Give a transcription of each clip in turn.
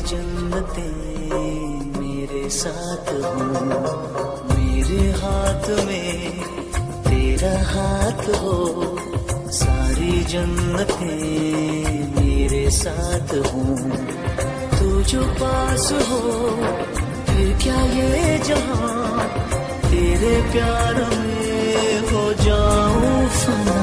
जन्नते मेरे साथ हो। मेरे हाथ में तेरा हाथ हो। सारी जन्नते मेरे साथ हो। तू जो पास हो, फिर क्या ये जहाँ? तेरे प्यार में हो जाऊँ फना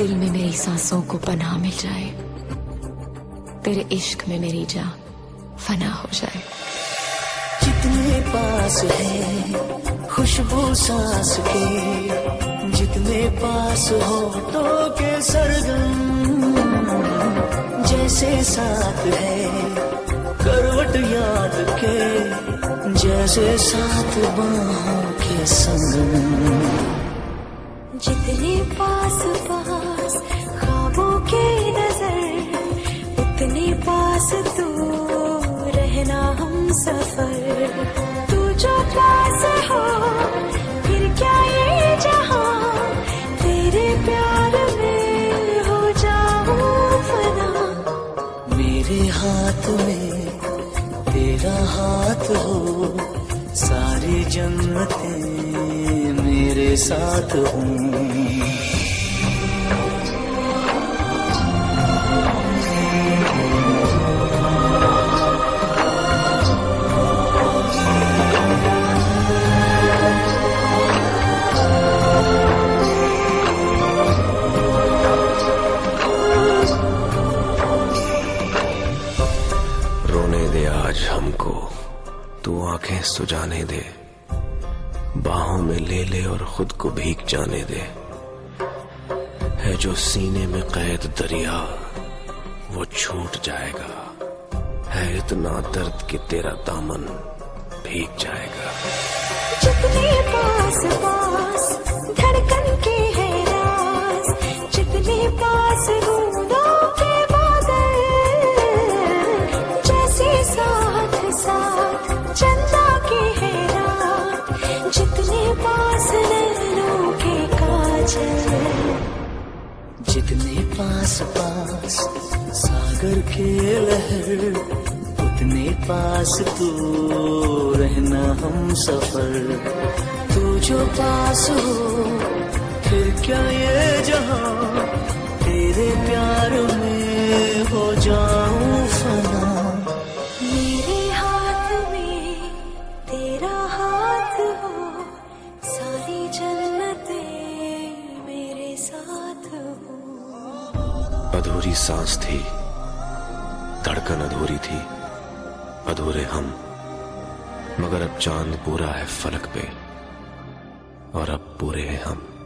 दिल में मेरी सांसों को पनाह मिल जाए। तेरे इश्क में मेरी जान फना हो जाए। जितने पास है, खुशबू सांस के, जितने पास हो तो के सरगम, जैसे साथ है, करवट याद के, जैसे साथ बाहों के संग सफ़र। तू जो पास हो, फिर क्या ये जहाँ? तेरे प्यार में हो जाऊँ फना। मेरे हाथ में तेरा हाथ हो, सारी जन्नतें मेरे साथ हूँ। रोने दे आज हमको। तू आँखें सुजाने दे। बाहों में ले ले और खुद को भीग जाने दे। है जो सीने में कैद दरिया, वो छूट जाएगा। है इतना दर्द कि तेरा दामन भीग जाएगा। जितने पास पास जितने पास नैनों के काजल। जितने पास पास सागर के लहर, उतने पास तू रहना हम सफ़र। तू जो पास हो अधूरी सांस थी, धड़कन अधूरी थी, अधूरे हम, मगर अब चाँद पूरा है फलक पे, और अब पूरे हैं हम।